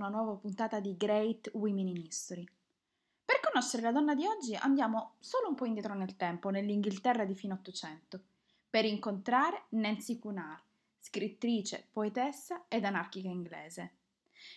una nuova puntata di Great Women in History. Per conoscere la donna di oggi andiamo solo un po' indietro nel tempo, nell'Inghilterra di fine Ottocento, per incontrare Nancy Cunard, scrittrice, poetessa ed anarchica inglese.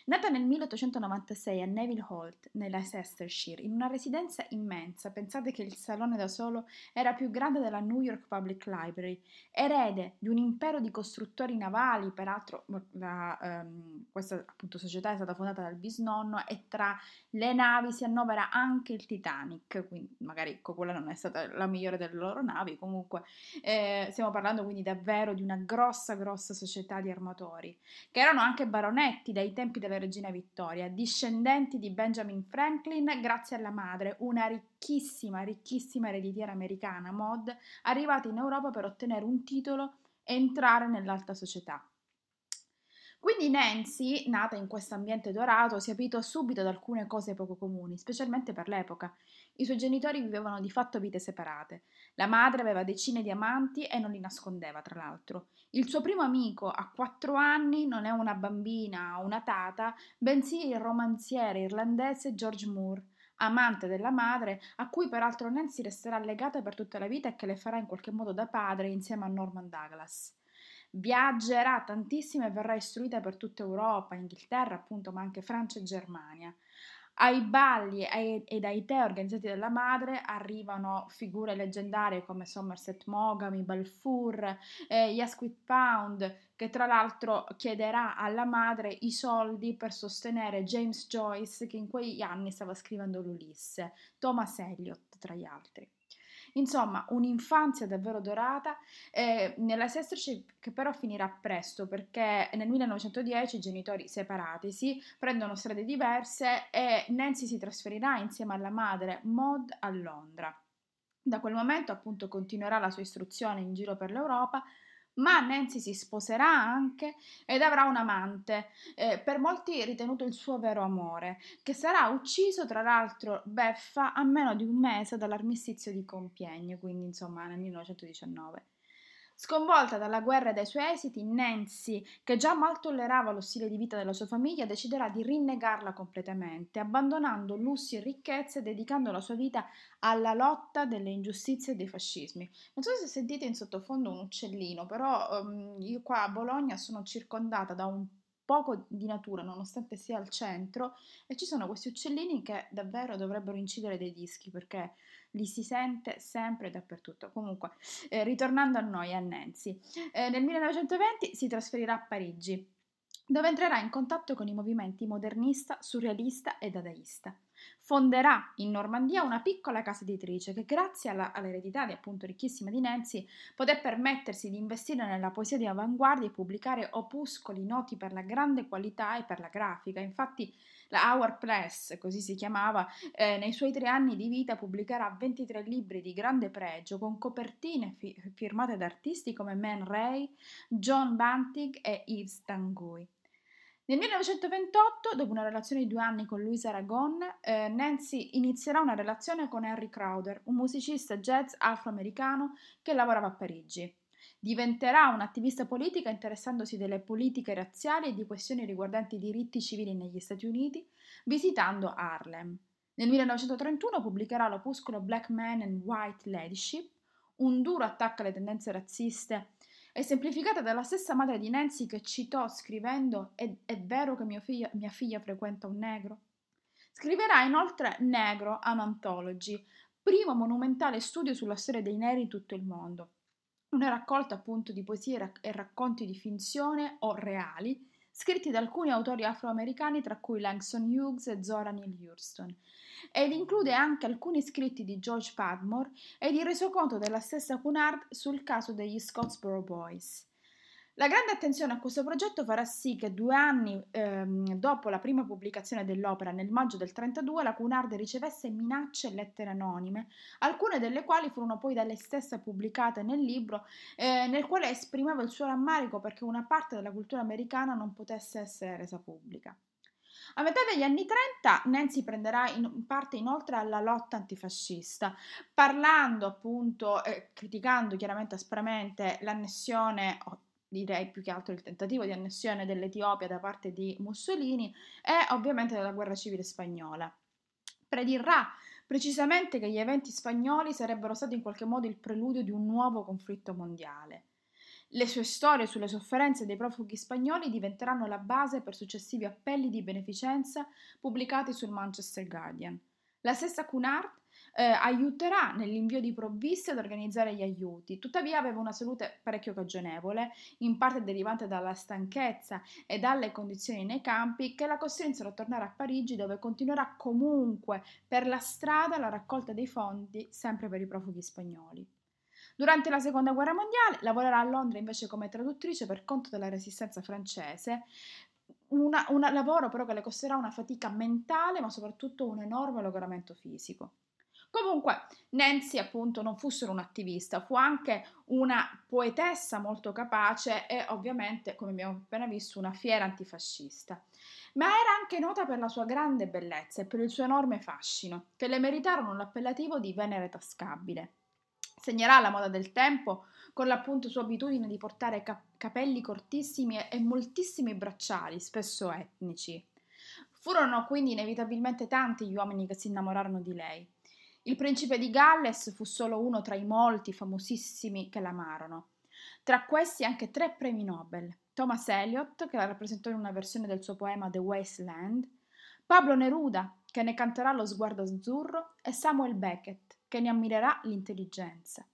Nata nel 1896 a Neville Holt, nella Leicestershire, in una residenza immensa, pensate che il salone da solo era più grande della New York Public Library, erede di un impero di costruttori navali, peraltro la, um, questa appunto, società è stata fondata dal bisnonno e tra le navi si annovera anche il Titanic, quindi magari quella non è stata la migliore delle loro navi, comunque eh, stiamo parlando quindi davvero di una grossa grossa società di armatori, che erano anche baronetti dai tempi tempi della regina Vittoria, discendenti di Benjamin Franklin grazie alla madre, una ricchissima, ricchissima ereditiera americana, Maud, arrivata in Europa per ottenere un titolo e entrare nell'alta società. Quindi Nancy, nata in questo ambiente dorato, si abituò subito ad alcune cose poco comuni, specialmente per l'epoca. I suoi genitori vivevano di fatto vite separate. La madre aveva decine di amanti e non li nascondeva, tra l'altro. Il suo primo amico a quattro anni non è una bambina o una tata, bensì il romanziere irlandese George Moore, amante della madre, a cui peraltro Nancy resterà legata per tutta la vita e che le farà in qualche modo da padre insieme a Norman Douglas. Viaggerà tantissimo e verrà istruita per tutta Europa, Inghilterra appunto, ma anche Francia e Germania. Ai balli ed ai tè organizzati dalla madre arrivano figure leggendarie come Somerset Mogami, Balfour, eh, Yasquith Pound, che tra l'altro chiederà alla madre i soldi per sostenere James Joyce, che in quegli anni stava scrivendo l'Ulisse, Thomas Eliot tra gli altri. Insomma, un'infanzia davvero dorata eh, nella Sestership che però finirà presto perché nel 1910 i genitori separatisi prendono strade diverse e Nancy si trasferirà insieme alla madre Maud a Londra. Da quel momento appunto continuerà la sua istruzione in giro per l'Europa ma Nancy si sposerà anche ed avrà un amante, eh, per molti ritenuto il suo vero amore, che sarà ucciso tra l'altro beffa a meno di un mese dall'armistizio di Compiègne, quindi insomma nel 1919. Sconvolta dalla guerra e dai suoi esiti, Nancy, che già mal tollerava lo stile di vita della sua famiglia, deciderà di rinnegarla completamente, abbandonando lussi e ricchezze e dedicando la sua vita alla lotta delle ingiustizie e dei fascismi. Non so se sentite in sottofondo un uccellino, però um, io qua a Bologna sono circondata da un poco di natura nonostante sia al centro e ci sono questi uccellini che davvero dovrebbero incidere dei dischi perché li si sente sempre e dappertutto. Comunque, eh, ritornando a noi, a Nancy, eh, nel 1920 si trasferirà a Parigi dove entrerà in contatto con i movimenti modernista, surrealista e dadaista. Fonderà in Normandia una piccola casa editrice che grazie alla, all'eredità di appunto ricchissima di Nancy poté permettersi di investire nella poesia di avanguardia e pubblicare opuscoli noti per la grande qualità e per la grafica. Infatti la Hour Press, così si chiamava, eh, nei suoi tre anni di vita pubblicherà 23 libri di grande pregio con copertine fi- firmate da artisti come Man Ray, John Banting e Yves Tanguy. Nel 1928, dopo una relazione di due anni con Louise Aragon, eh, Nancy inizierà una relazione con Henry Crowder, un musicista jazz afroamericano che lavorava a Parigi. Diventerà un'attivista politica interessandosi delle politiche razziali e di questioni riguardanti i diritti civili negli Stati Uniti, visitando Harlem. Nel 1931 pubblicherà l'opuscolo Black Man and White Ladyship, un duro attacco alle tendenze razziste esemplificata dalla stessa madre di Nancy che citò scrivendo è, è vero che mia figlia, mia figlia frequenta un negro? Scriverà inoltre Negro, an Anthology, primo monumentale studio sulla storia dei neri in tutto il mondo. Una raccolta appunto di poesie e racconti di finzione o reali, scritti da alcuni autori afroamericani tra cui Langston Hughes e Zora Neale Hurston, ed include anche alcuni scritti di George Padmore ed il resoconto della stessa Cunard sul caso degli Scottsboro Boys. La grande attenzione a questo progetto farà sì che due anni ehm, dopo la prima pubblicazione dell'opera, nel maggio del 1932, la Cunard ricevesse minacce e lettere anonime, alcune delle quali furono poi da lei stessa pubblicate nel libro, eh, nel quale esprimeva il suo rammarico perché una parte della cultura americana non potesse essere resa pubblica. A metà degli anni 30 Nancy prenderà in parte inoltre alla lotta antifascista, parlando appunto, eh, criticando chiaramente aspramente l'annessione direi più che altro il tentativo di annessione dell'Etiopia da parte di Mussolini e ovviamente della guerra civile spagnola. Predirà precisamente che gli eventi spagnoli sarebbero stati in qualche modo il preludio di un nuovo conflitto mondiale. Le sue storie sulle sofferenze dei profughi spagnoli diventeranno la base per successivi appelli di beneficenza pubblicati sul Manchester Guardian. La stessa Cunard eh, aiuterà nell'invio di provviste ad organizzare gli aiuti, tuttavia aveva una salute parecchio cagionevole, in parte derivante dalla stanchezza e dalle condizioni nei campi, che la costrinsero a tornare a Parigi dove continuerà comunque per la strada la raccolta dei fondi sempre per i profughi spagnoli. Durante la seconda guerra mondiale lavorerà a Londra invece come traduttrice per conto della resistenza francese, un lavoro però che le costerà una fatica mentale ma soprattutto un enorme logoramento fisico. Comunque, Nancy appunto non fu solo un'attivista, fu anche una poetessa molto capace e ovviamente, come abbiamo appena visto, una fiera antifascista. Ma era anche nota per la sua grande bellezza e per il suo enorme fascino, che le meritarono l'appellativo di Venere tascabile. Segnerà la moda del tempo con l'appunto sua abitudine di portare cap- capelli cortissimi e moltissimi bracciali, spesso etnici. Furono quindi inevitabilmente tanti gli uomini che si innamorarono di lei. Il principe di Galles fu solo uno tra i molti famosissimi che l'amarono. Tra questi anche tre premi Nobel. Thomas Eliot, che la rappresentò in una versione del suo poema The Wasteland, Pablo Neruda, che ne canterà lo sguardo azzurro, e Samuel Beckett, che ne ammirerà l'intelligenza.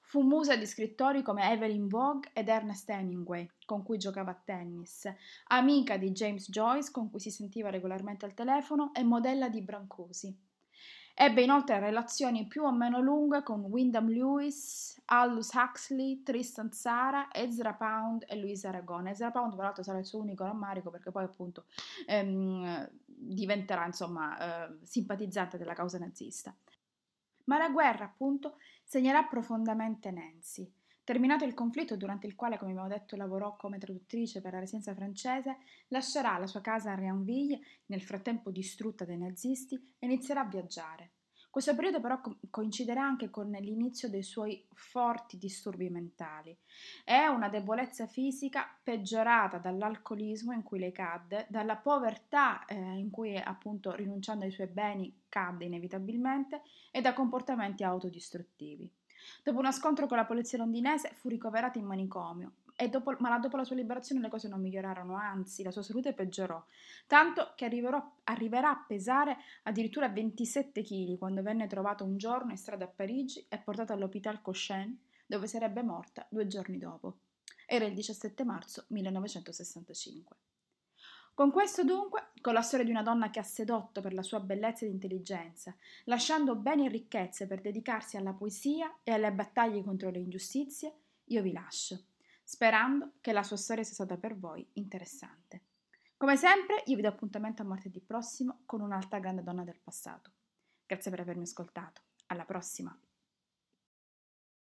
Fu musa di scrittori come Evelyn Vogue ed Ernest Hemingway, con cui giocava a tennis, amica di James Joyce, con cui si sentiva regolarmente al telefono, e modella di Brancusi. Ebbe inoltre relazioni più o meno lunghe con Wyndham Lewis, Aldous Huxley, Tristan Sara, Ezra Pound e Luisa Aragon. Ezra Pound, tra l'altro, sarà il suo unico rammarico perché poi, appunto, ehm, diventerà insomma eh, simpatizzante della causa nazista. Ma la guerra, appunto, segnerà profondamente Nancy. Terminato il conflitto, durante il quale, come abbiamo detto, lavorò come traduttrice per la residenza francese, lascerà la sua casa a Réanville, nel frattempo distrutta dai nazisti, e inizierà a viaggiare. Questo periodo però coinciderà anche con l'inizio dei suoi forti disturbi mentali. È una debolezza fisica peggiorata dall'alcolismo in cui lei cadde, dalla povertà eh, in cui appunto rinunciando ai suoi beni cadde inevitabilmente e da comportamenti autodistruttivi. Dopo uno scontro con la polizia londinese fu ricoverata in manicomio, dopo, ma dopo la sua liberazione le cose non migliorarono, anzi la sua salute peggiorò, tanto che arriverà a pesare addirittura 27 kg quando venne trovata un giorno in strada a Parigi e portata all'Hôpital Cochin, dove sarebbe morta due giorni dopo. Era il 17 marzo 1965. Con questo dunque, con la storia di una donna che ha sedotto per la sua bellezza ed intelligenza, lasciando beni e ricchezze per dedicarsi alla poesia e alle battaglie contro le ingiustizie, io vi lascio sperando che la sua storia sia stata per voi interessante. Come sempre, io vi do appuntamento a martedì prossimo con un'altra grande donna del passato. Grazie per avermi ascoltato. Alla prossima!